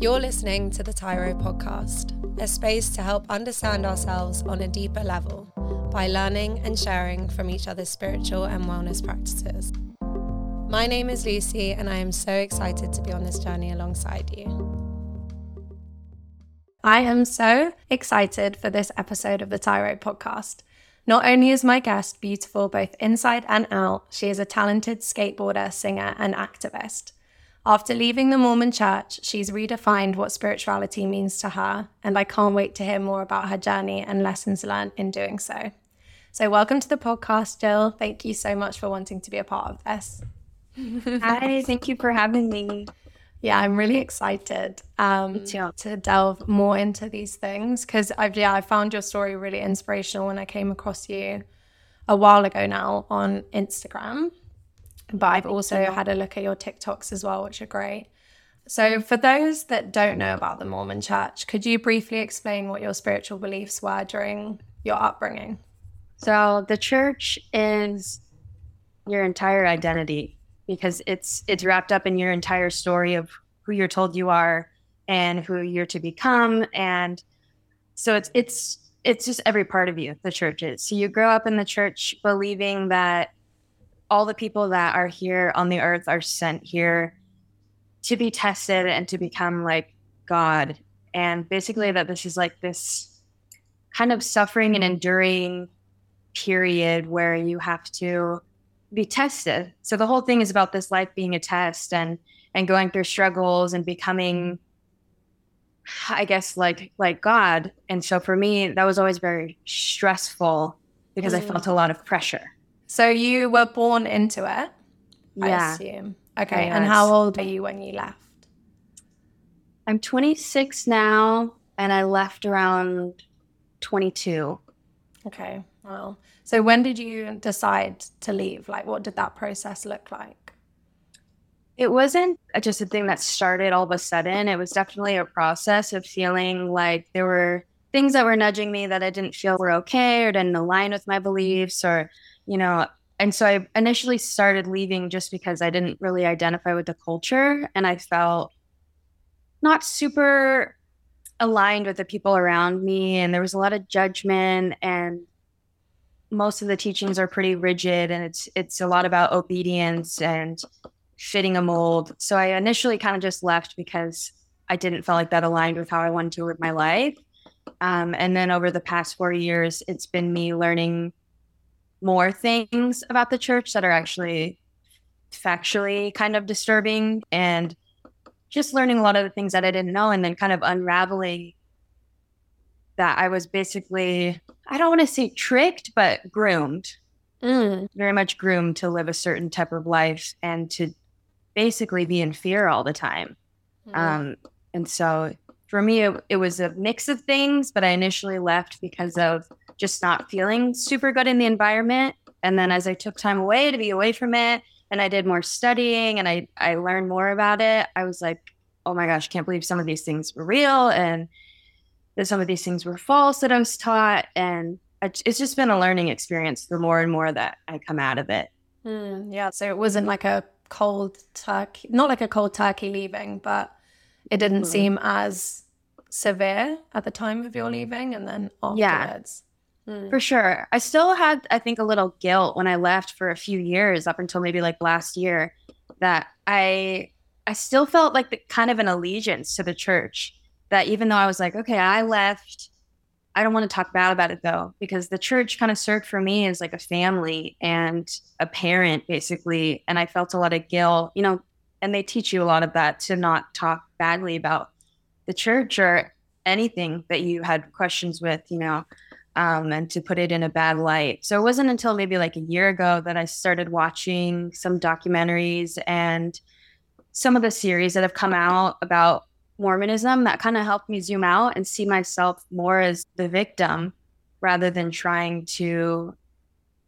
You're listening to the Tairo podcast, a space to help understand ourselves on a deeper level by learning and sharing from each other's spiritual and wellness practices. My name is Lucy, and I am so excited to be on this journey alongside you. I am so excited for this episode of the Tairo podcast. Not only is my guest beautiful both inside and out, she is a talented skateboarder, singer, and activist. After leaving the Mormon church, she's redefined what spirituality means to her, and I can't wait to hear more about her journey and lessons learned in doing so. So, welcome to the podcast, Jill. Thank you so much for wanting to be a part of this. Hi, thank you for having me. Yeah, I'm really excited um, to delve more into these things because I've yeah I found your story really inspirational when I came across you a while ago now on Instagram. But I've also had a look at your TikToks as well, which are great. So, for those that don't know about the Mormon church, could you briefly explain what your spiritual beliefs were during your upbringing? So, the church is your entire identity because it's it's wrapped up in your entire story of who you're told you are and who you're to become and so it's it's it's just every part of you the church is so you grow up in the church believing that all the people that are here on the earth are sent here to be tested and to become like God. And basically, that this is like this kind of suffering and enduring period where you have to be tested. So the whole thing is about this life being a test and and going through struggles and becoming I guess like like God. And so for me that was always very stressful because mm. I felt a lot of pressure. So you were born into it, yeah. I assume. Okay. And how old were you when you left? I'm 26 now, and I left around 22. Okay. Well, so when did you decide to leave? Like, what did that process look like? It wasn't just a thing that started all of a sudden. It was definitely a process of feeling like there were things that were nudging me that I didn't feel were okay or didn't align with my beliefs or you know, and so I initially started leaving just because I didn't really identify with the culture and I felt not super aligned with the people around me and there was a lot of judgment and most of the teachings are pretty rigid and it's it's a lot about obedience and fitting a mold. So I initially kind of just left because I didn't feel like that aligned with how I wanted to live my life. Um, and then over the past four years, it's been me learning more things about the church that are actually factually kind of disturbing and just learning a lot of the things that I didn't know and then kind of unraveling that I was basically, I don't want to say tricked, but groomed, mm. very much groomed to live a certain type of life and to basically be in fear all the time. Mm. Um, and so for me, it, it was a mix of things, but I initially left because of just not feeling super good in the environment. And then as I took time away to be away from it and I did more studying and I, I learned more about it, I was like, oh my gosh, can't believe some of these things were real and that some of these things were false that I was taught. And it's just been a learning experience the more and more that I come out of it. Mm, yeah. So it wasn't like a cold turkey, not like a cold turkey leaving, but it didn't mm-hmm. seem as severe at the time of your leaving and then afterwards. Mm. For sure. I still had, I think, a little guilt when I left for a few years, up until maybe like last year, that I I still felt like the, kind of an allegiance to the church. That even though I was like, okay, I left, I don't want to talk bad about it though, because the church kind of served for me as like a family and a parent, basically. And I felt a lot of guilt, you know, and they teach you a lot of that to not talk badly about the church or anything that you had questions with, you know um, and to put it in a bad light. So it wasn't until maybe like a year ago that I started watching some documentaries and some of the series that have come out about Mormonism that kind of helped me zoom out and see myself more as the victim rather than trying to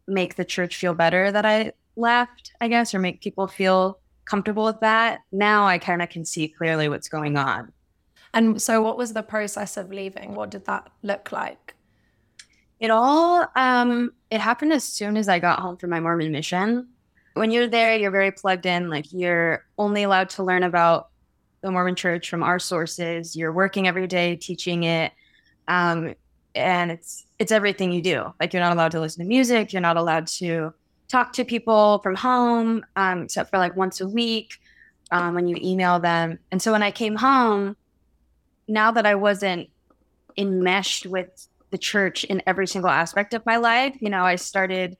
make the church feel better that I left, I guess, or make people feel comfortable with that. Now I kind of can see clearly what's going on. And so, what was the process of leaving? What did that look like? It all um it happened as soon as I got home from my Mormon mission. When you're there, you're very plugged in, like you're only allowed to learn about the Mormon church from our sources. You're working every day teaching it. Um, and it's it's everything you do. Like you're not allowed to listen to music, you're not allowed to talk to people from home, um, except for like once a week um, when you email them. And so when I came home, now that I wasn't enmeshed with the church in every single aspect of my life, you know, I started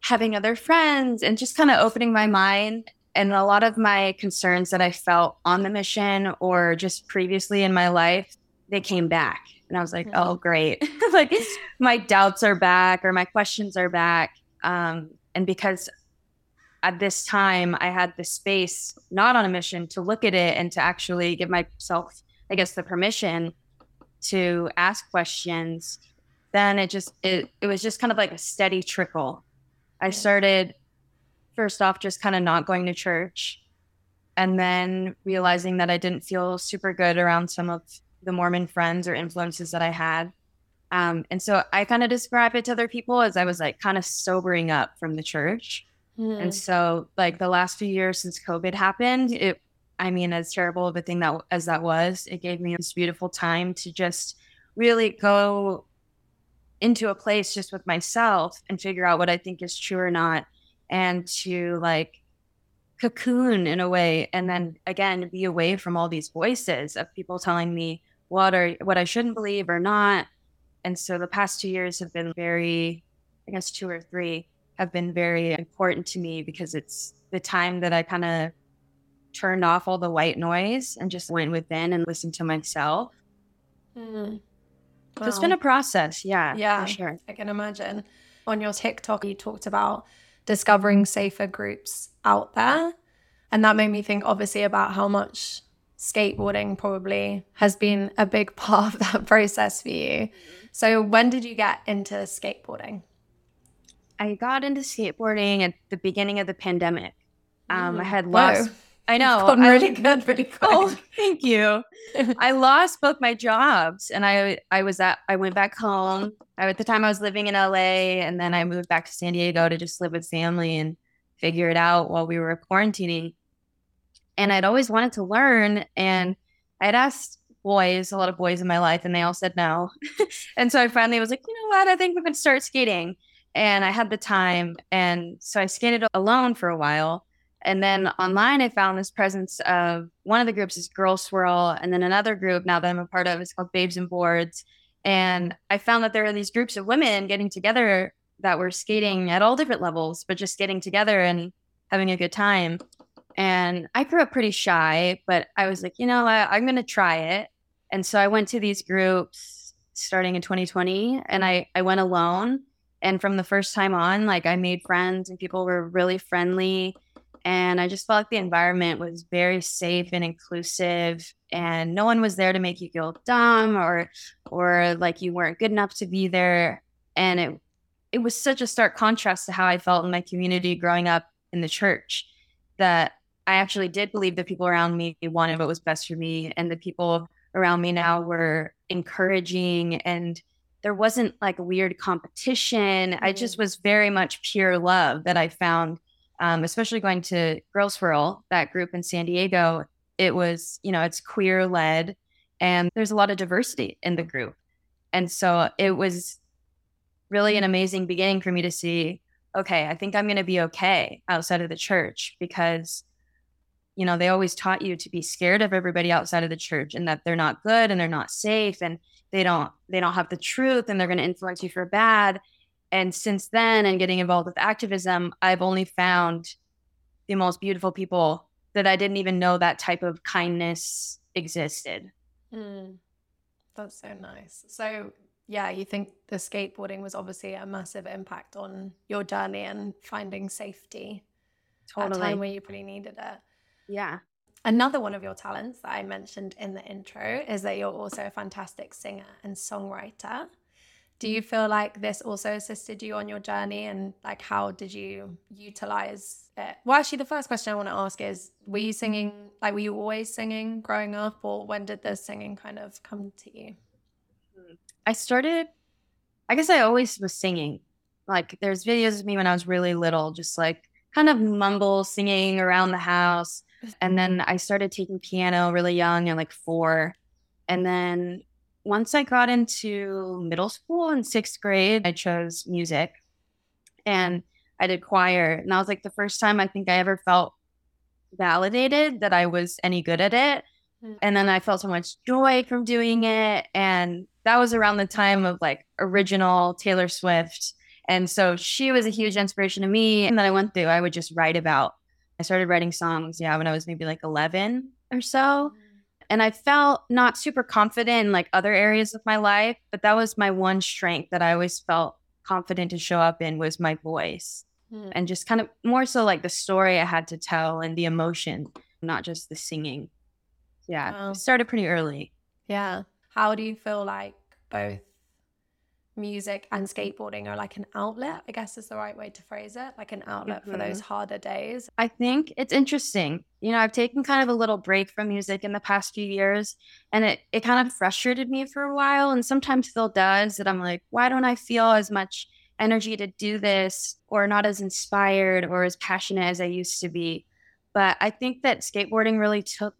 having other friends and just kind of opening my mind. And a lot of my concerns that I felt on the mission or just previously in my life, they came back. And I was like, oh, great. like my doubts are back or my questions are back. Um, and because at this time I had the space, not on a mission, to look at it and to actually give myself, I guess, the permission to ask questions, then it just it it was just kind of like a steady trickle. I started first off just kind of not going to church and then realizing that I didn't feel super good around some of the Mormon friends or influences that I had. Um, and so I kind of describe it to other people as I was like kind of sobering up from the church. Mm. And so, like the last few years since COVID happened, it I mean, as terrible of a thing that as that was, it gave me this beautiful time to just really go into a place just with myself and figure out what I think is true or not, and to like cocoon in a way, and then again be away from all these voices of people telling me what are what I shouldn't believe or not. And so the past two years have been very, I guess two or three have been very important to me because it's the time that I kind of turned off all the white noise and just went within and listened to myself. Mm. So it's been a process. Yeah. Yeah. sure. I can imagine. On your TikTok, you talked about discovering safer groups out there. And that made me think, obviously, about how much skateboarding probably has been a big part of that process for you. So, when did you get into skateboarding? I got into skateboarding at the beginning of the pandemic. Um. I had lost. I know. Gotten really good, pretty oh, quick. Oh, thank you. I lost both my jobs, and I I was at I went back home. I, at the time, I was living in LA, and then I moved back to San Diego to just live with family and figure it out while we were quarantining. And I'd always wanted to learn, and I'd asked boys, a lot of boys in my life, and they all said no. and so I finally was like, you know what? I think we can start skating. And I had the time, and so I skated alone for a while and then online, I found this presence of one of the groups is Girl Swirl, and then another group now that I'm a part of is called Babes and Boards. And I found that there are these groups of women getting together that were skating at all different levels, but just getting together and having a good time. And I grew up pretty shy, but I was like, you know, I, I'm going to try it. And so I went to these groups starting in 2020, and I, I went alone. And from the first time on, like I made friends, and people were really friendly and I just felt like the environment was very safe and inclusive and no one was there to make you feel dumb or or like you weren't good enough to be there and it it was such a stark contrast to how I felt in my community growing up in the church that I actually did believe the people around me wanted what was best for me and the people around me now were encouraging and there wasn't like weird competition. I just mm. was very much pure love that I found um, especially going to Girl Swirl, that group in San Diego. It was, you know, it's queer led and there's a lot of diversity in the group. And so it was really an amazing beginning for me to see okay, I think I'm going to be okay outside of the church because, you know, they always taught you to be scared of everybody outside of the church and that they're not good and they're not safe and they don't they don't have the truth and they're going to influence you for bad and since then, and getting involved with activism, I've only found the most beautiful people that I didn't even know that type of kindness existed. Mm, that's so nice. So, yeah, you think the skateboarding was obviously a massive impact on your journey and finding safety. Totally. At a time where you pretty needed it. Yeah. Another one of your talents that I mentioned in the intro is that you're also a fantastic singer and songwriter do you feel like this also assisted you on your journey and like how did you utilize it? Well actually the first question i want to ask is were you singing like were you always singing growing up or when did the singing kind of come to you? I started i guess i always was singing. Like there's videos of me when i was really little just like kind of mumble singing around the house. And then mm-hmm. I started taking piano really young, at like four. And then once I got into middle school in sixth grade, I chose music and I did choir. And that was like the first time I think I ever felt validated that I was any good at it. Mm. And then I felt so much joy from doing it. And that was around the time of like original Taylor Swift. And so she was a huge inspiration to me. And then I went through, I would just write about, I started writing songs, yeah, when I was maybe like 11 or so. Mm. And I felt not super confident in like other areas of my life, but that was my one strength that I always felt confident to show up in was my voice mm. and just kind of more so like the story I had to tell and the emotion, not just the singing. Yeah, wow. started pretty early. Yeah. How do you feel like both music and skateboarding are like an outlet, I guess is the right way to phrase it, like an outlet mm-hmm. for those mm-hmm. harder days. I think it's interesting. You know, I've taken kind of a little break from music in the past few years and it, it kind of frustrated me for a while. And sometimes still does that I'm like, why don't I feel as much energy to do this or not as inspired or as passionate as I used to be? But I think that skateboarding really took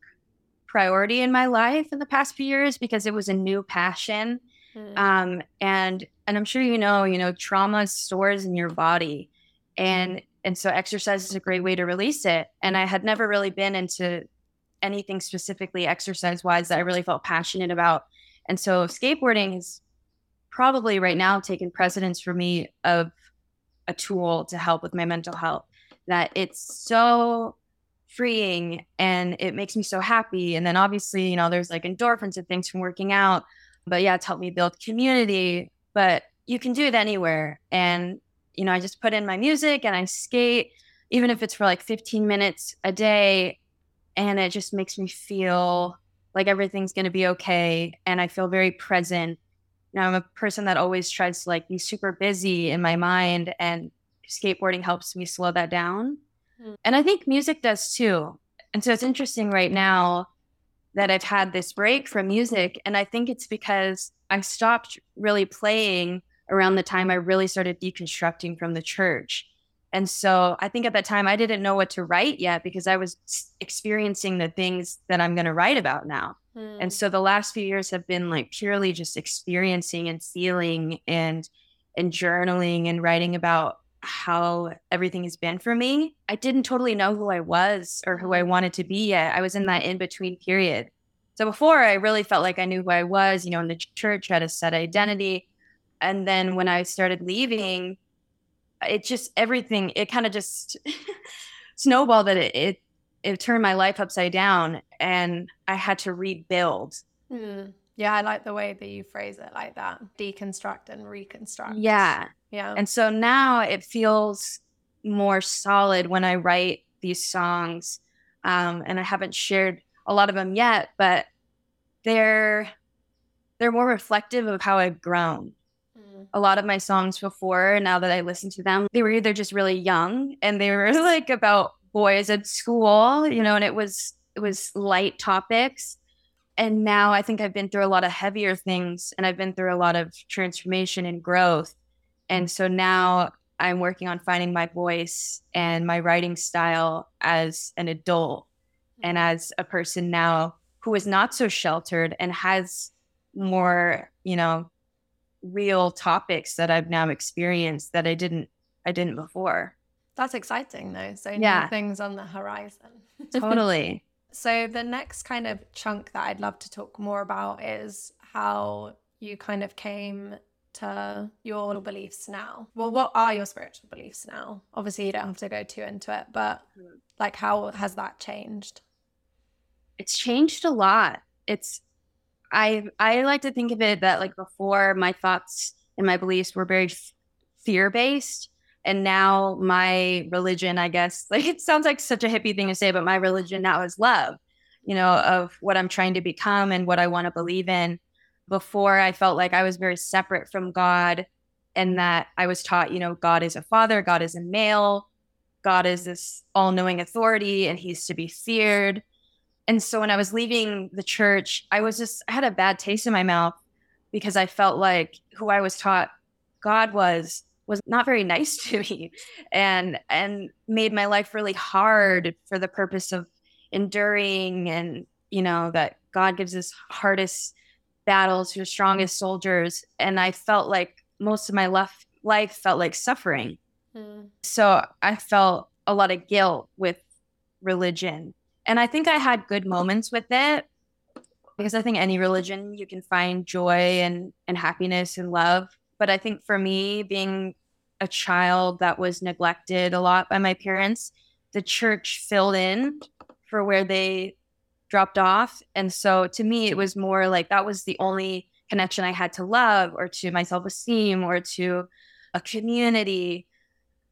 priority in my life in the past few years because it was a new passion Mm. Um, and and I'm sure you know, you know, trauma stores in your body, and and so exercise is a great way to release it. And I had never really been into anything specifically exercise wise that I really felt passionate about. And so skateboarding is probably right now taken precedence for me of a tool to help with my mental health. That it's so freeing and it makes me so happy. And then obviously, you know, there's like endorphins and things from working out. But yeah, it's helped me build community. But you can do it anywhere. And, you know, I just put in my music and I skate, even if it's for like 15 minutes a day. And it just makes me feel like everything's going to be okay. And I feel very present. You know, I'm a person that always tries to like be super busy in my mind, and skateboarding helps me slow that down. Mm. And I think music does too. And so it's interesting right now that I've had this break from music. And I think it's because I stopped really playing around the time I really started deconstructing from the church. And so I think at that time I didn't know what to write yet because I was experiencing the things that I'm going to write about now. Mm. And so the last few years have been like purely just experiencing and feeling and and journaling and writing about how everything has been for me. I didn't totally know who I was or who I wanted to be yet. I was in that in between period. So before I really felt like I knew who I was, you know, in the church, had a set identity. And then when I started leaving, it just everything, it kind of just snowballed that it, it, it turned my life upside down and I had to rebuild. Mm. Yeah, I like the way that you phrase it like that deconstruct and reconstruct. Yeah. Yeah. And so now it feels more solid when I write these songs. Um, and I haven't shared a lot of them yet, but they're they're more reflective of how I've grown. Mm. A lot of my songs before, now that I listen to them, they were either just really young and they were like about boys at school, you know, and it was it was light topics and now I think I've been through a lot of heavier things and I've been through a lot of transformation and growth. And so now I'm working on finding my voice and my writing style as an adult and mm-hmm. as a person now who is not so sheltered and has more, you know, real topics that I've now experienced that I didn't I didn't before. That's exciting though. So yeah. new things on the horizon. totally. So, the next kind of chunk that I'd love to talk more about is how you kind of came to your beliefs now. Well, what are your spiritual beliefs now? Obviously, you don't have to go too into it, but mm-hmm. like, how has that changed? It's changed a lot. It's, I, I like to think of it that like before my thoughts and my beliefs were very f- fear based and now my religion i guess like it sounds like such a hippie thing to say but my religion now is love you know of what i'm trying to become and what i want to believe in. Before i felt like i was very separate from god and that i was taught you know god is a father god is a male god is this all-knowing authority and he's to be feared. And so when i was leaving the church i was just i had a bad taste in my mouth because i felt like who i was taught god was was not very nice to me and and made my life really hard for the purpose of enduring and, you know, that God gives his hardest battles to the strongest soldiers. And I felt like most of my life, life felt like suffering. Mm. So I felt a lot of guilt with religion. And I think I had good moments with it because I think any religion you can find joy and, and happiness and love. But I think for me, being a child that was neglected a lot by my parents, the church filled in for where they dropped off. And so to me, it was more like that was the only connection I had to love or to my self esteem or to a community.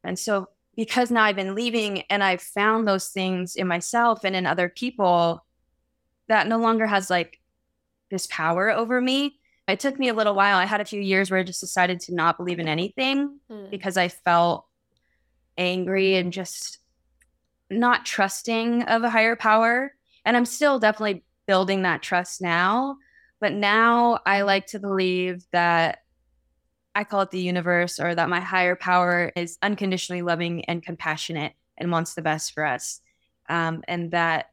And so because now I've been leaving and I've found those things in myself and in other people, that no longer has like this power over me. It took me a little while. I had a few years where I just decided to not believe in anything mm. because I felt angry and just not trusting of a higher power. And I'm still definitely building that trust now. But now I like to believe that I call it the universe or that my higher power is unconditionally loving and compassionate and wants the best for us. Um, and that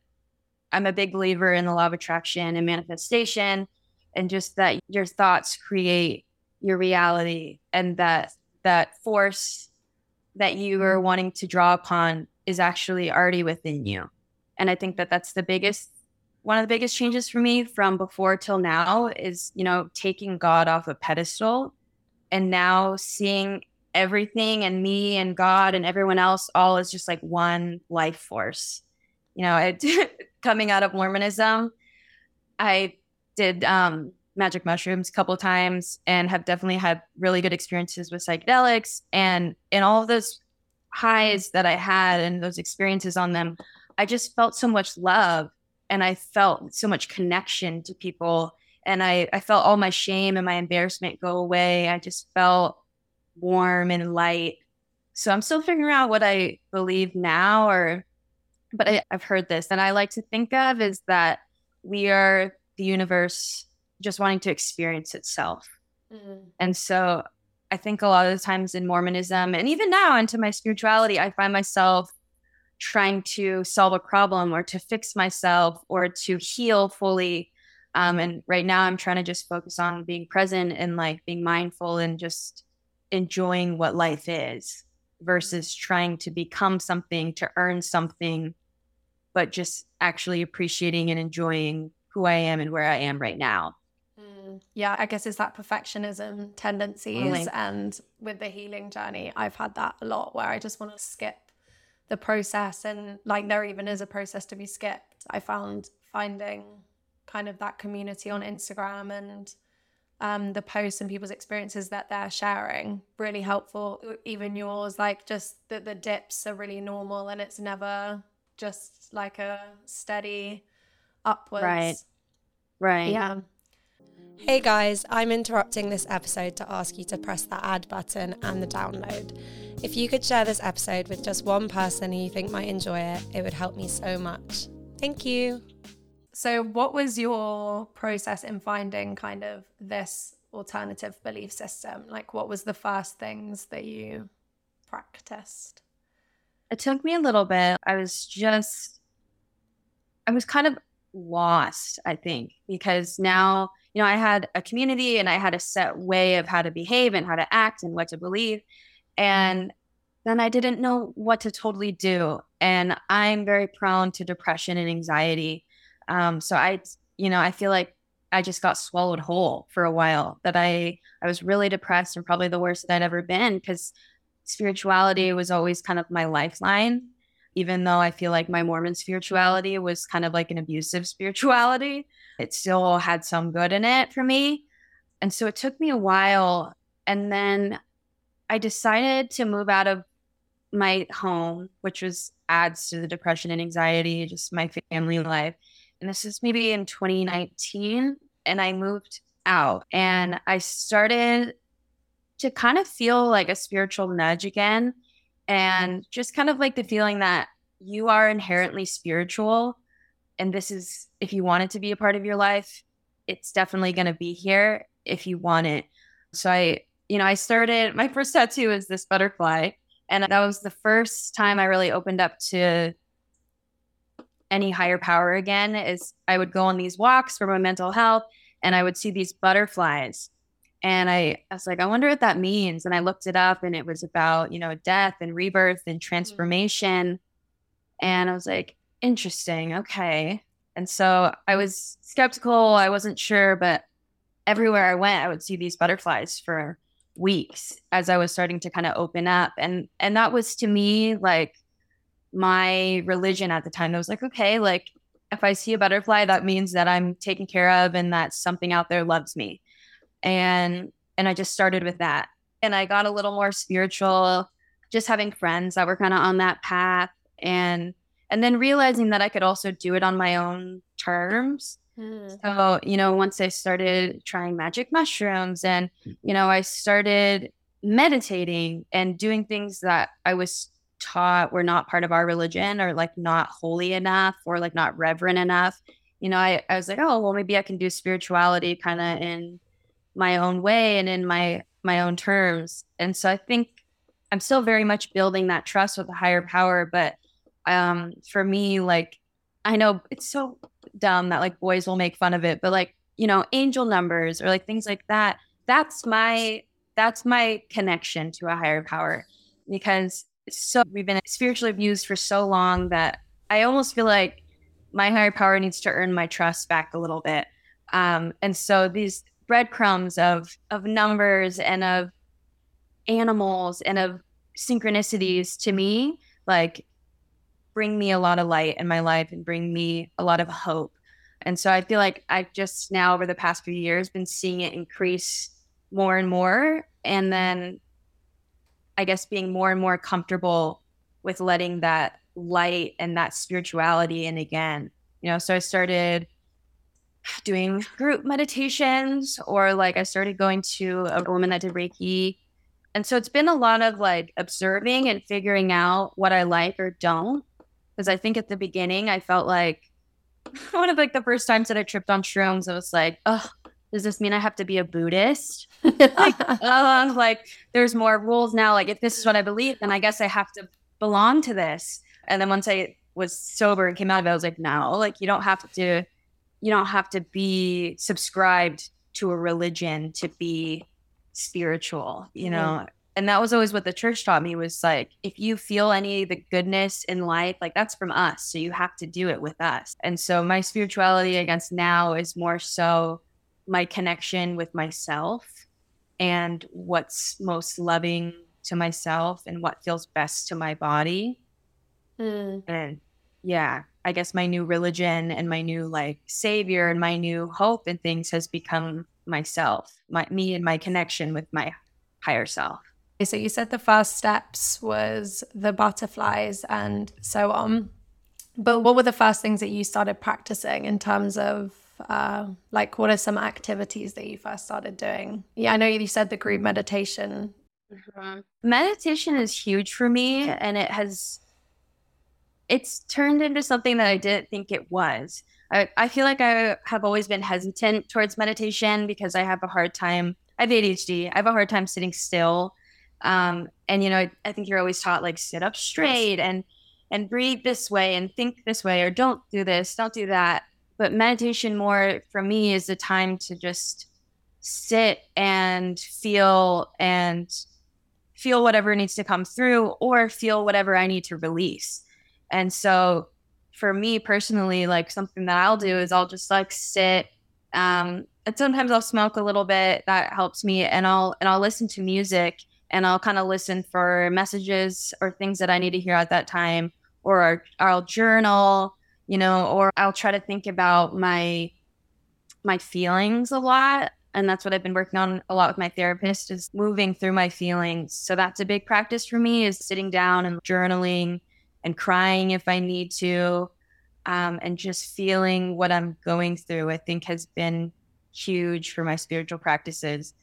I'm a big believer in the law of attraction and manifestation and just that your thoughts create your reality and that that force that you are mm-hmm. wanting to draw upon is actually already within you. And I think that that's the biggest one of the biggest changes for me from before till now is, you know, taking God off a pedestal and now seeing everything and me and God and everyone else all as just like one life force. You know, it, coming out of Mormonism, I did um, magic mushrooms a couple times and have definitely had really good experiences with psychedelics. And in all of those highs that I had and those experiences on them, I just felt so much love and I felt so much connection to people and I, I felt all my shame and my embarrassment go away. I just felt warm and light. So I'm still figuring out what I believe now, or, but I, I've heard this, and I like to think of is that we are the universe just wanting to experience itself. Mm-hmm. And so I think a lot of the times in Mormonism, and even now into my spirituality, I find myself trying to solve a problem or to fix myself or to heal fully um, and right now, I'm trying to just focus on being present and like being mindful and just enjoying what life is versus trying to become something to earn something, but just actually appreciating and enjoying who I am and where I am right now. Mm, yeah, I guess it's that perfectionism tendencies. Really? And with the healing journey, I've had that a lot where I just want to skip the process and like there even is a process to be skipped. I found finding kind of that community on Instagram and um, the posts and people's experiences that they're sharing really helpful even yours like just that the dips are really normal and it's never just like a steady upwards right right yeah Hey guys, I'm interrupting this episode to ask you to press that add button and the download. If you could share this episode with just one person who you think might enjoy it, it would help me so much. Thank you. So, what was your process in finding kind of this alternative belief system? Like, what was the first things that you practiced? It took me a little bit. I was just, I was kind of lost, I think, because now, you know, I had a community and I had a set way of how to behave and how to act and what to believe. And then I didn't know what to totally do. And I'm very prone to depression and anxiety. Um, so I, you know, I feel like I just got swallowed whole for a while. That I I was really depressed and probably the worst that I'd ever been because spirituality was always kind of my lifeline. Even though I feel like my Mormon spirituality was kind of like an abusive spirituality, it still had some good in it for me. And so it took me a while. And then I decided to move out of my home, which was adds to the depression and anxiety, just my family life, and this is maybe in 2019 and I moved out and I started to kind of feel like a spiritual nudge again and just kind of like the feeling that you are inherently spiritual and this is if you want it to be a part of your life it's definitely going to be here if you want it so i you know i started my first tattoo is this butterfly and that was the first time i really opened up to any higher power again is I would go on these walks for my mental health and I would see these butterflies. And I, I was like, I wonder what that means. And I looked it up and it was about, you know, death and rebirth and mm-hmm. transformation. Mm-hmm. And I was like, interesting. Okay. And so I was skeptical. I wasn't sure, but everywhere I went, I would see these butterflies for weeks as I was starting to kind of open up. And and that was to me like my religion at the time. I was like, okay, like if I see a butterfly, that means that I'm taken care of and that something out there loves me. And and I just started with that. And I got a little more spiritual, just having friends that were kind of on that path and and then realizing that I could also do it on my own terms. Mm. So, you know, once I started trying magic mushrooms and, you know, I started meditating and doing things that I was taught were not part of our religion or like not holy enough or like not reverent enough. You know, I, I was like, oh, well, maybe I can do spirituality kind of in my own way and in my my own terms. And so I think I'm still very much building that trust with a higher power, but um for me like I know it's so dumb that like boys will make fun of it, but like, you know, angel numbers or like things like that, that's my that's my connection to a higher power because so we've been spiritually abused for so long that I almost feel like my higher power needs to earn my trust back a little bit. Um, and so these breadcrumbs of of numbers and of animals and of synchronicities to me like bring me a lot of light in my life and bring me a lot of hope. And so I feel like I've just now over the past few years been seeing it increase more and more. And then I guess being more and more comfortable with letting that light and that spirituality in again. You know, so I started doing group meditations or like I started going to a woman that did Reiki. And so it's been a lot of like observing and figuring out what I like or don't because I think at the beginning I felt like one of like the first times that I tripped on shrooms, I was like, oh, does this mean I have to be a Buddhist? like, uh, like there's more rules now. Like if this is what I believe, then I guess I have to belong to this. And then once I was sober and came out of it, I was like, no, like you don't have to, you don't have to be subscribed to a religion to be spiritual. You know, mm-hmm and that was always what the church taught me was like if you feel any of the goodness in life like that's from us so you have to do it with us and so my spirituality i guess now is more so my connection with myself and what's most loving to myself and what feels best to my body mm. and yeah i guess my new religion and my new like savior and my new hope and things has become myself my me and my connection with my higher self so you said the first steps was the butterflies and so on. But what were the first things that you started practicing in terms of uh, like what are some activities that you first started doing? Yeah, I know you said the group meditation. Mm-hmm. Meditation is huge for me and it has it's turned into something that I didn't think it was. I, I feel like I have always been hesitant towards meditation because I have a hard time. I have ADHD. I have a hard time sitting still um, and you know, I, I think you're always taught like sit up straight and and breathe this way and think this way or don't do this, don't do that. But meditation more for me is the time to just sit and feel and feel whatever needs to come through or feel whatever I need to release. And so for me personally, like something that I'll do is I'll just like sit um and sometimes I'll smoke a little bit that helps me and I'll and I'll listen to music and I'll kind of listen for messages or things that I need to hear at that time, or I'll journal, you know, or I'll try to think about my my feelings a lot. And that's what I've been working on a lot with my therapist is moving through my feelings. So that's a big practice for me is sitting down and journaling and crying if I need to. Um, and just feeling what I'm going through, I think has been huge for my spiritual practices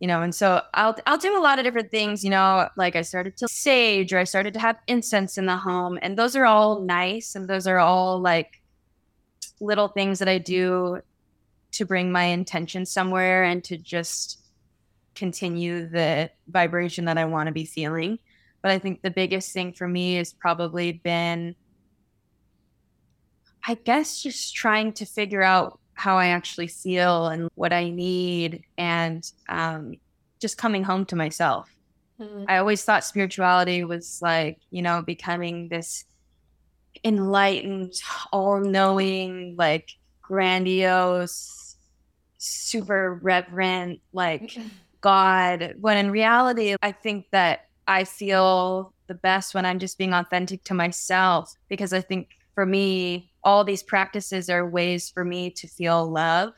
you know and so i'll i'll do a lot of different things you know like i started to sage or i started to have incense in the home and those are all nice and those are all like little things that i do to bring my intention somewhere and to just continue the vibration that i want to be feeling but i think the biggest thing for me has probably been I guess just trying to figure out how I actually feel and what I need and um, just coming home to myself. Mm-hmm. I always thought spirituality was like, you know, becoming this enlightened, all knowing, like grandiose, super reverent, like God. When in reality, I think that I feel the best when I'm just being authentic to myself because I think for me, all these practices are ways for me to feel love.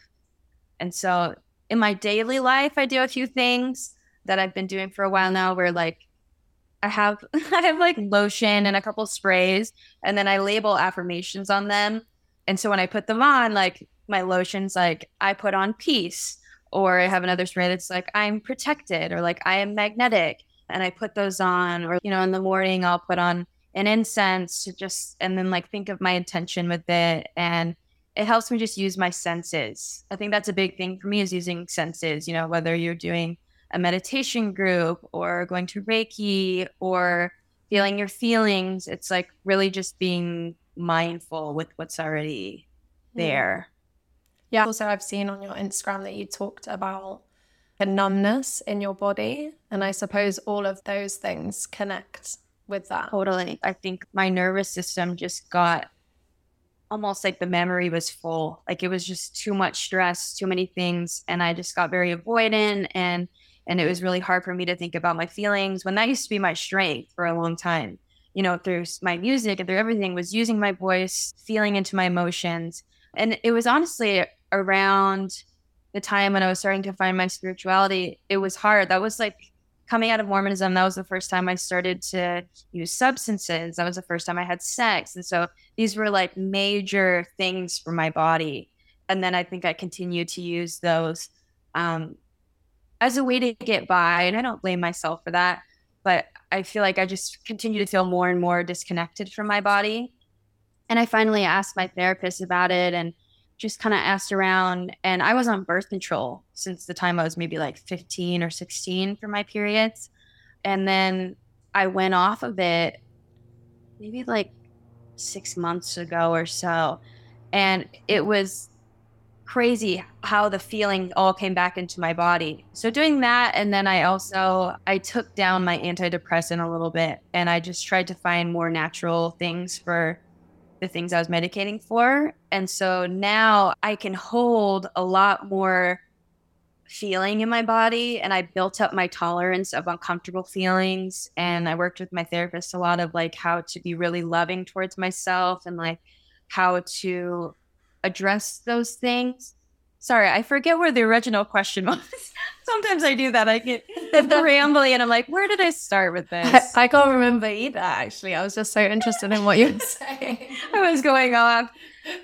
And so in my daily life, I do a few things that I've been doing for a while now where like I have I have like lotion and a couple sprays and then I label affirmations on them. And so when I put them on, like my lotion's like I put on peace or I have another spray that's like I'm protected or like I am magnetic and I put those on or you know in the morning I'll put on an incense to just and then like think of my intention with it and it helps me just use my senses. I think that's a big thing for me is using senses, you know, whether you're doing a meditation group or going to Reiki or feeling your feelings, it's like really just being mindful with what's already hmm. there. Yeah. Also, I've seen on your Instagram that you talked about a numbness in your body. And I suppose all of those things connect with that. Totally. I think my nervous system just got almost like the memory was full. Like it was just too much stress, too many things. And I just got very avoidant and and it was really hard for me to think about my feelings when that used to be my strength for a long time. You know, through my music and through everything was using my voice, feeling into my emotions. And it was honestly around the time when I was starting to find my spirituality, it was hard. That was like coming out of Mormonism, that was the first time I started to use substances. That was the first time I had sex. And so these were like major things for my body. And then I think I continued to use those um, as a way to get by. And I don't blame myself for that. But I feel like I just continue to feel more and more disconnected from my body. And I finally asked my therapist about it. And just kind of asked around and I was on birth control since the time I was maybe like 15 or 16 for my periods. And then I went off of it maybe like six months ago or so. And it was crazy how the feeling all came back into my body. So doing that and then I also I took down my antidepressant a little bit and I just tried to find more natural things for the things I was medicating for. And so now I can hold a lot more feeling in my body and I built up my tolerance of uncomfortable feelings and I worked with my therapist a lot of like how to be really loving towards myself and like how to address those things Sorry, I forget where the original question was. Sometimes I do that. I get rambly and I'm like, where did I start with this? I, I, can't remember either, actually. I was just so interested in what you were saying. I was going on.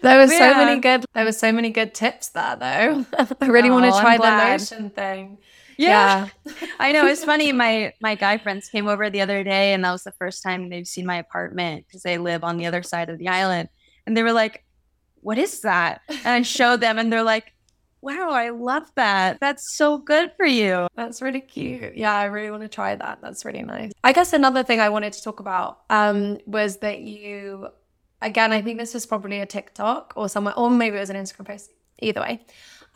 There was yeah. so many good there was so many good tips there though. I really oh, want to try the lotion thing. Yeah. yeah. I know. It's funny. My my guy friends came over the other day and that was the first time they've seen my apartment because they live on the other side of the island. And they were like, What is that? And I showed them and they're like, Wow, I love that. That's so good for you. That's really cute. Yeah, I really want to try that. That's really nice. I guess another thing I wanted to talk about um, was that you, again, I think this was probably a TikTok or somewhere, or maybe it was an Instagram post. Either way,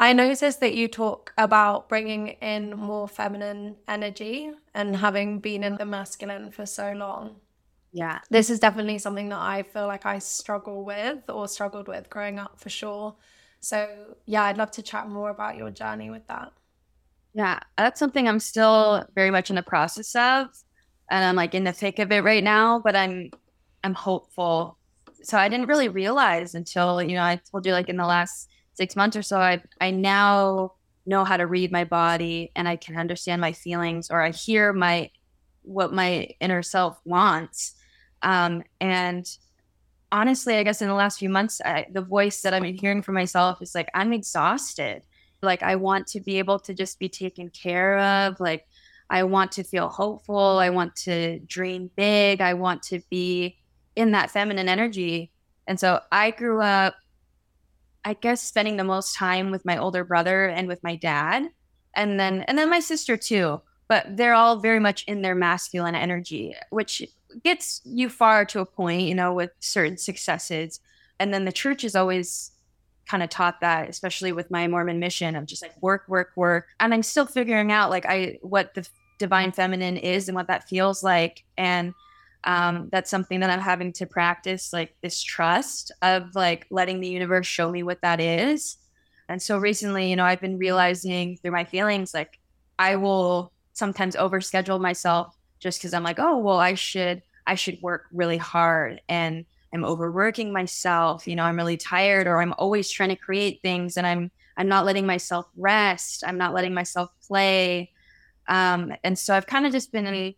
I noticed that you talk about bringing in more feminine energy and having been in the masculine for so long. Yeah. This is definitely something that I feel like I struggle with or struggled with growing up for sure. So, yeah, I'd love to chat more about your journey with that. Yeah, that's something I'm still very much in the process of. And I'm like in the thick of it right now, but I'm I'm hopeful. So I didn't really realize until, you know, I told you like in the last six months or so, I I now know how to read my body and I can understand my feelings or I hear my what my inner self wants. Um, and honestly, I guess in the last few months, I, the voice that I'm hearing for myself is like, I'm exhausted. Like, I want to be able to just be taken care of. Like, I want to feel hopeful. I want to dream big. I want to be in that feminine energy. And so I grew up, I guess, spending the most time with my older brother and with my dad. And then, and then my sister too. But they're all very much in their masculine energy, which gets you far to a point, you know, with certain successes. And then the church is always kind of taught that, especially with my Mormon mission of just like work, work, work. And I'm still figuring out like I what the divine feminine is and what that feels like. And um, that's something that I'm having to practice, like this trust of like letting the universe show me what that is. And so recently, you know, I've been realizing through my feelings, like I will sometimes overschedule myself just because I'm like, oh, well, I should, I should work really hard and I'm overworking myself. You know, I'm really tired or I'm always trying to create things and I'm, I'm not letting myself rest. I'm not letting myself play. Um, and so I've kind of just been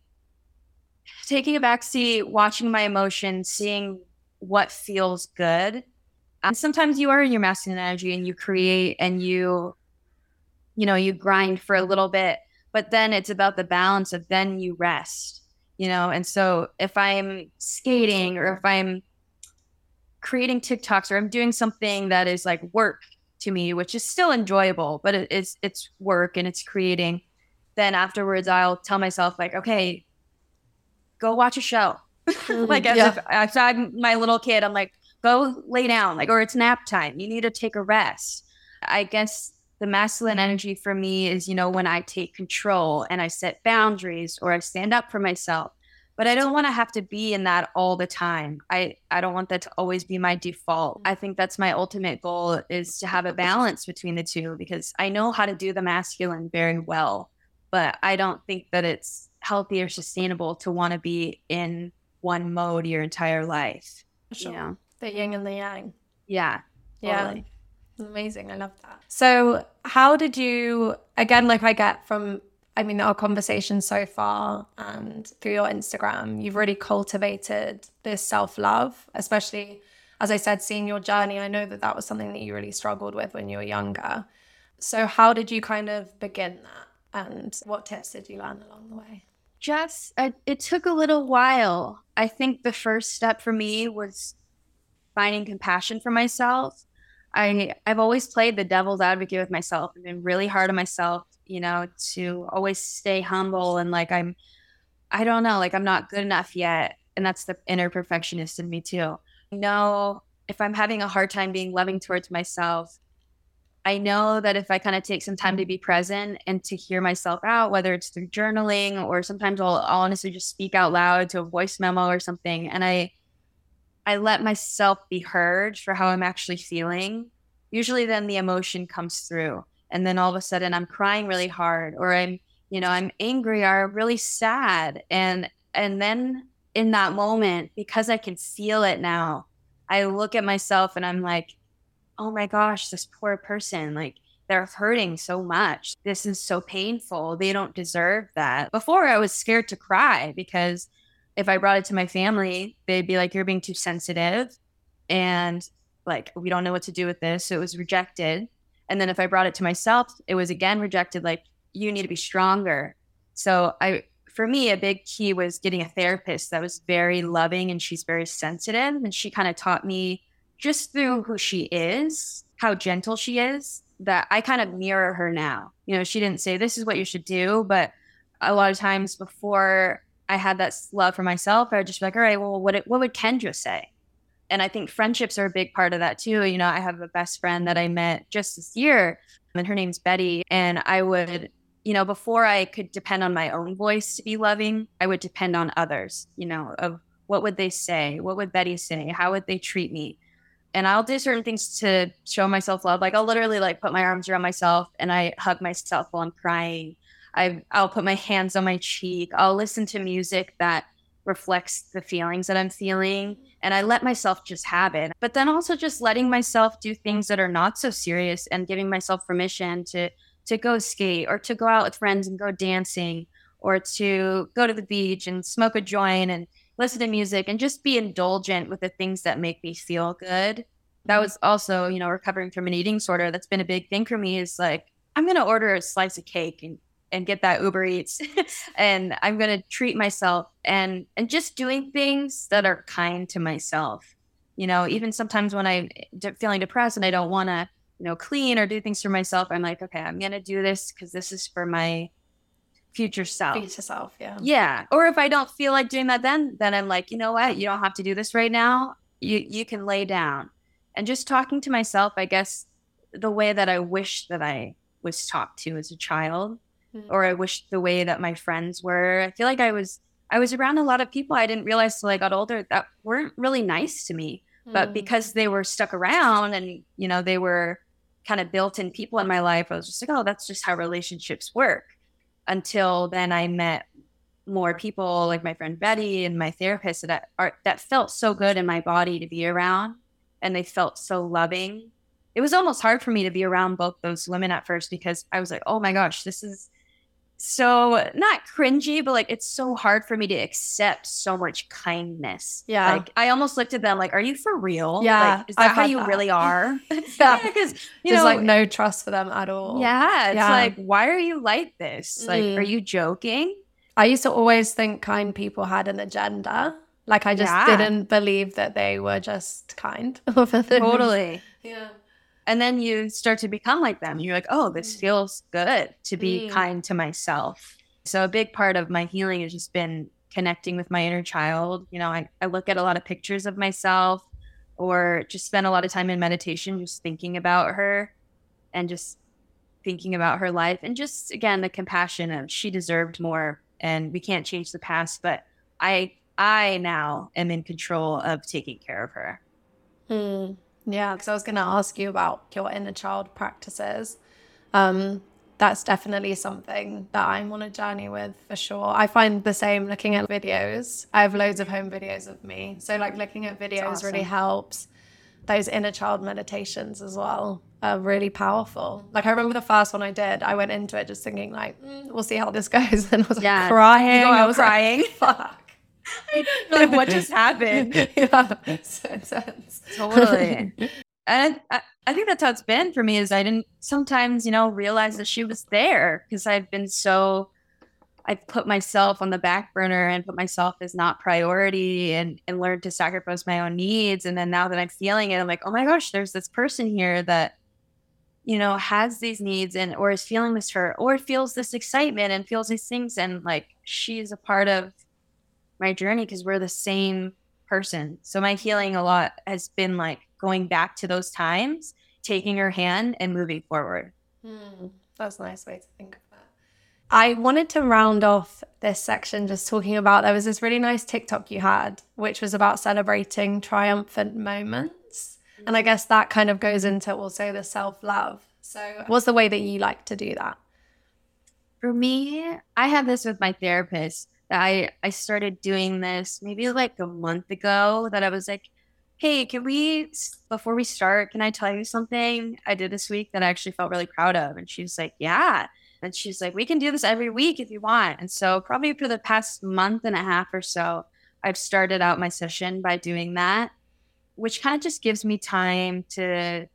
taking a back seat, watching my emotions, seeing what feels good. And sometimes you are in your masculine energy and you create and you, you know, you grind for a little bit, but then it's about the balance of then you rest, you know. And so if I'm skating or if I'm creating TikToks or I'm doing something that is like work to me, which is still enjoyable, but it's it's work and it's creating. Then afterwards, I'll tell myself like, okay, go watch a show. like as yeah. if I saw my little kid, I'm like, go lay down, like, or it's nap time. You need to take a rest. I guess the masculine energy for me is, you know, when I take control and I set boundaries or I stand up for myself. But I don't want to have to be in that all the time. I, I don't want that to always be my default. I think that's my ultimate goal is to have a balance between the two because I know how to do the masculine very well, but I don't think that it's healthy or sustainable to want to be in one mode your entire life. Sure. You know? The yin and the yang. Yeah. Yeah. Amazing. I love that. So, how did you, again, like I get from, I mean, our conversation so far and through your Instagram, you've really cultivated this self love, especially, as I said, seeing your journey. I know that that was something that you really struggled with when you were younger. So, how did you kind of begin that? And what tips did you learn along the way? just I, it took a little while. I think the first step for me was finding compassion for myself. I I've always played the devil's advocate with myself and been really hard on myself, you know, to always stay humble and like I'm I don't know, like I'm not good enough yet. And that's the inner perfectionist in me too. No, if I'm having a hard time being loving towards myself, I know that if I kind of take some time to be present and to hear myself out, whether it's through journaling or sometimes I'll, I'll honestly just speak out loud to a voice memo or something, and I I let myself be heard for how I'm actually feeling. Usually, then the emotion comes through, and then all of a sudden I'm crying really hard, or I'm you know I'm angry or really sad, and and then in that moment because I can feel it now, I look at myself and I'm like oh my gosh, this poor person, like they're hurting so much. This is so painful. They don't deserve that. Before, I was scared to cry because if I brought it to my family, they'd be like, you're being too sensitive. And like, we don't know what to do with this. So it was rejected. And then if I brought it to myself, it was again rejected, like, you need to be stronger. So I, for me, a big key was getting a therapist that was very loving and she's very sensitive. And she kind of taught me just through who she is, how gentle she is, that I kind of mirror her now. You know, she didn't say this is what you should do, but a lot of times before I had that love for myself, I would just be like, all right, well, what what would Kendra say? And I think friendships are a big part of that too. You know, I have a best friend that I met just this year, and her name's Betty. And I would, you know, before I could depend on my own voice to be loving, I would depend on others. You know, of what would they say? What would Betty say? How would they treat me? and I'll do certain things to show myself love. Like I'll literally like put my arms around myself and I hug myself while I'm crying. I I'll put my hands on my cheek. I'll listen to music that reflects the feelings that I'm feeling and I let myself just have it. But then also just letting myself do things that are not so serious and giving myself permission to to go skate or to go out with friends and go dancing or to go to the beach and smoke a joint and listen to music and just be indulgent with the things that make me feel good. That mm-hmm. was also, you know, recovering from an eating disorder. That's been a big thing for me is like, I'm going to order a slice of cake and, and get that Uber Eats and I'm going to treat myself and, and just doing things that are kind to myself. You know, even sometimes when I'm eh, feeling depressed and I don't want to, you know, clean or do things for myself, I'm like, okay, I'm going to do this because this is for my future self. Future self, yeah. Yeah. Or if I don't feel like doing that then then I'm like, you know what? You don't have to do this right now. You you can lay down. and just talking to myself, I guess the way that I wish that I was talked to as a child, mm-hmm. or I wish the way that my friends were. I feel like I was I was around a lot of people I didn't realize till I got older that weren't really nice to me. Mm-hmm. But mm. because they were stuck around and you know they were kind of built in people in my life, I was just like, oh, that's just how relationships work. Until then, I met more people like my friend Betty and my therapist that are that felt so good in my body to be around and they felt so loving. It was almost hard for me to be around both those women at first because I was like, "Oh my gosh, this is so not cringy, but like it's so hard for me to accept so much kindness. Yeah. Like I almost looked at them like, are you for real? Yeah. Like, is that I've how you that. really are? yeah. Because you There's know, like no trust for them at all. Yeah. It's yeah. like, why are you like this? Like, mm. are you joking? I used to always think kind people had an agenda. Like I just yeah. didn't believe that they were just kind. totally. Yeah. And then you start to become like them. You're like, oh, this mm. feels good to be mm. kind to myself. So a big part of my healing has just been connecting with my inner child. You know, I, I look at a lot of pictures of myself or just spend a lot of time in meditation just thinking about her and just thinking about her life and just again the compassion of she deserved more and we can't change the past, but I I now am in control of taking care of her. Hmm. Yeah, because I was going to ask you about your inner child practices. Um, that's definitely something that I'm on a journey with for sure. I find the same looking at videos. I have loads of home videos of me. So, like, looking at videos awesome. really helps. Those inner child meditations as well are really powerful. Like, I remember the first one I did, I went into it just thinking, like, mm, we'll see how this goes. And I was yeah. like, crying. I was crying. Like, fuck. Like, what just happened? yeah. Totally. And I, I think that's how it's been for me. Is I didn't sometimes, you know, realize that she was there because I've been so. I put myself on the back burner and put myself as not priority and and learned to sacrifice my own needs. And then now that I'm feeling it, I'm like, oh my gosh, there's this person here that you know has these needs and or is feeling this hurt or feels this excitement and feels these things and like she's a part of my journey because we're the same person. So my healing a lot has been like going back to those times, taking her hand and moving forward. Hmm. That's a nice way to think of that. I wanted to round off this section just talking about there was this really nice TikTok you had, which was about celebrating triumphant moments. And I guess that kind of goes into also the self love. So, what's the way that you like to do that? For me, I have this with my therapist I I started doing this maybe like a month ago that I was like, "Hey, can we before we start, can I tell you something I did this week that I actually felt really proud of?" And she's like, "Yeah." And she's like, "We can do this every week if you want." And so probably for the past month and a half or so, I've started out my session by doing that, which kind of just gives me time to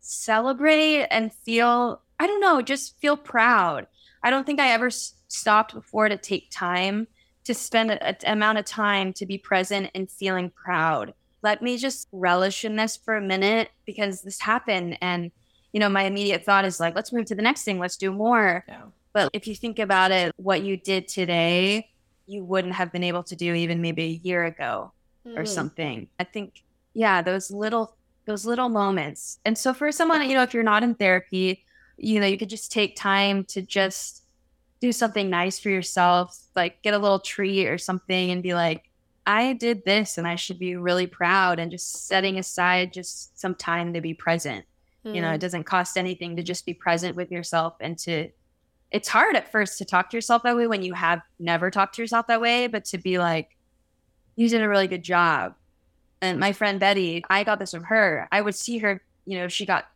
celebrate and feel I don't know, just feel proud. I don't think I ever stopped before to take time to spend an amount of time to be present and feeling proud. Let me just relish in this for a minute because this happened. And, you know, my immediate thought is like, let's move to the next thing, let's do more. Yeah. But if you think about it, what you did today, you wouldn't have been able to do even maybe a year ago mm-hmm. or something. I think, yeah, those little those little moments. And so for someone, you know, if you're not in therapy, you know, you could just take time to just do something nice for yourself, like get a little treat or something and be like, I did this and I should be really proud and just setting aside just some time to be present. Mm. You know, it hmm. doesn't cost anything to just be present with yourself and to it's hard at first to talk to yourself that way when you have never talked to yourself that way, but to be like, you did a really good job. And my friend Betty, I got this from her. I would see her, you know, she got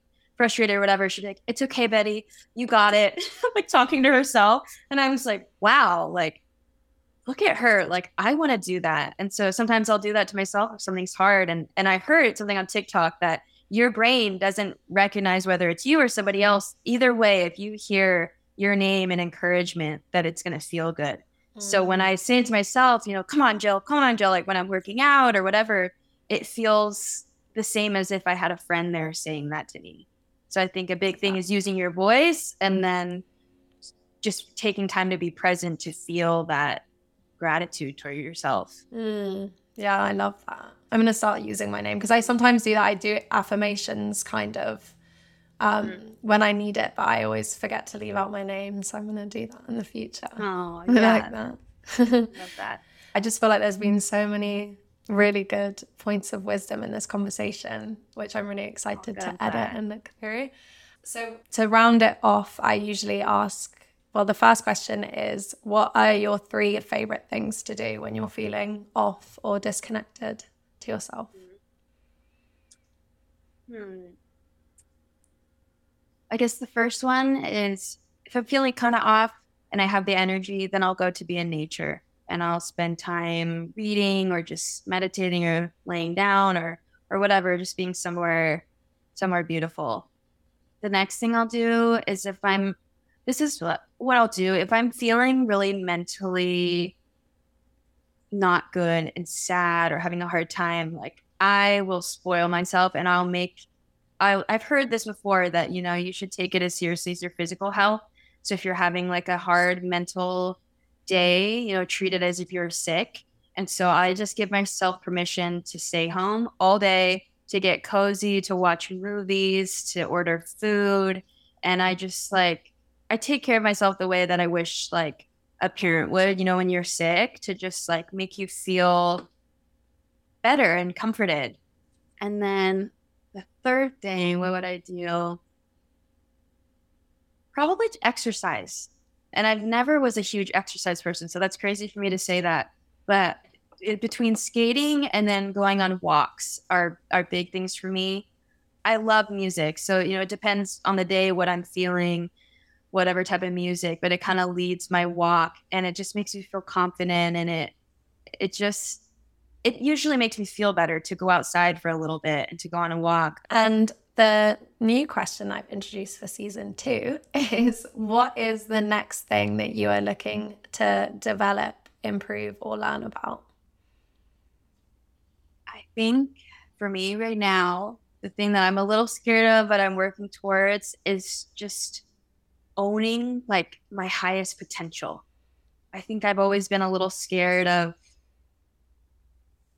frustrated or whatever, she'd be like, It's okay, Betty, you got it. like talking to herself. And I was like, wow, like look at her. Like I want to do that. And so sometimes I'll do that to myself if something's hard. And and I heard something on TikTok that your brain doesn't recognize whether it's you or somebody else. Either way, if you hear your name and encouragement, that it's gonna feel good. Mm. So when I say to myself, you know, come on, Jill, come on, Jill, like when I'm working out or whatever, it feels the same as if I had a friend there saying that to me. So I think a big thing is using your voice and then just taking time to be present to feel that gratitude toward yourself. Mm, yeah, I love that. I'm going to start using my name because I sometimes do that. I do affirmations kind of um, mm. when I need it, but I always forget to leave out my name. So I'm going to do that in the future. Oh, yeah. like that. Love that. I just feel like there's been so many really good points of wisdom in this conversation, which I'm really excited oh, to edit and look through. So, to round it off, I usually ask well, the first question is What are your three favorite things to do when you're feeling off or disconnected to yourself? Hmm. I guess the first one is if I'm feeling kind of off and I have the energy, then I'll go to be in nature and I'll spend time reading or just meditating or laying down or or whatever, just being somewhere somewhere beautiful. The next thing I'll do is if I'm this is what, what I'll do if I'm feeling really mentally not good and sad or having a hard time, like I will spoil myself and I'll make I I've heard this before that you know you should take it as seriously as your physical health. So if you're having like a hard mental day, you know, treat it as if you're sick. And so I just give myself permission to stay home all day, to get cozy, to watch movies, to order food. And I just like, I take care of myself the way that I wish like a parent would, you know, when you're sick, to just like make you feel better and comforted. And then the third thing, what would I do? Probably exercise and I've never was a huge exercise person, so that's crazy for me to say that. But it, between skating and then going on walks are are big things for me. I love music, so you know it depends on the day what I'm feeling, whatever type of music. But it kind of leads my walk, and it just makes me feel confident, and it it just it usually makes me feel better to go outside for a little bit and to go on a walk. And the new question I've introduced for season two is what is the next thing that you are looking to develop, improve, or learn about? I think for me right now, the thing that I'm a little scared of, but I'm working towards is just owning like my highest potential. I think I've always been a little scared of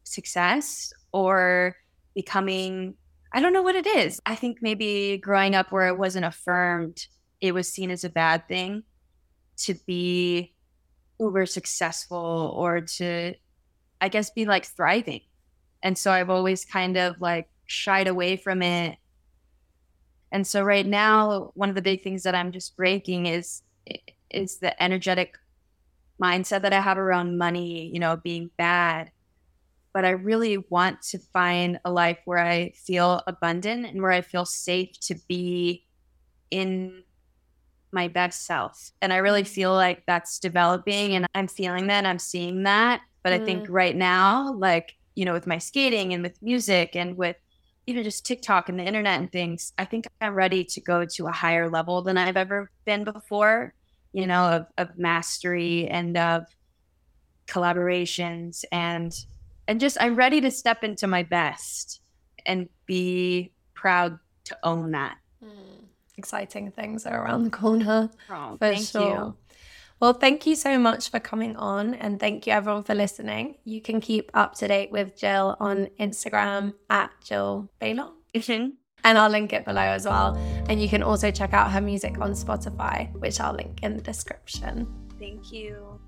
success or becoming I don't know what it is. I think maybe growing up where it wasn't affirmed, it was seen as a bad thing to be uber successful or to, I guess, be like thriving. And so I've always kind of like shied away from it. And so right now, one of the big things that I'm just breaking is is the energetic mindset that I have around money, you know, being bad but I really want to find a life where I feel abundant and where I feel safe to be in my best self. And I really feel like that's developing and I'm feeling that, I'm seeing that. But mm. I think mm. right now, like, you know, with my skating and with music and with even just TikTok and the internet and things, I think I'm ready to go to a higher level than I've ever been before, you know, of, of mastery and of collaborations and and just I'm ready to step into my best and be proud to own that. Mm. Exciting things are around the corner. Oh, for sure. You. Well, thank you so much for coming on and thank you everyone for listening. You can keep up to date with Jill on Instagram at Jill Baylon. Mm-hmm. And I'll link it below as well. And you can also check out her music on Spotify, which I'll link in the description. Thank you.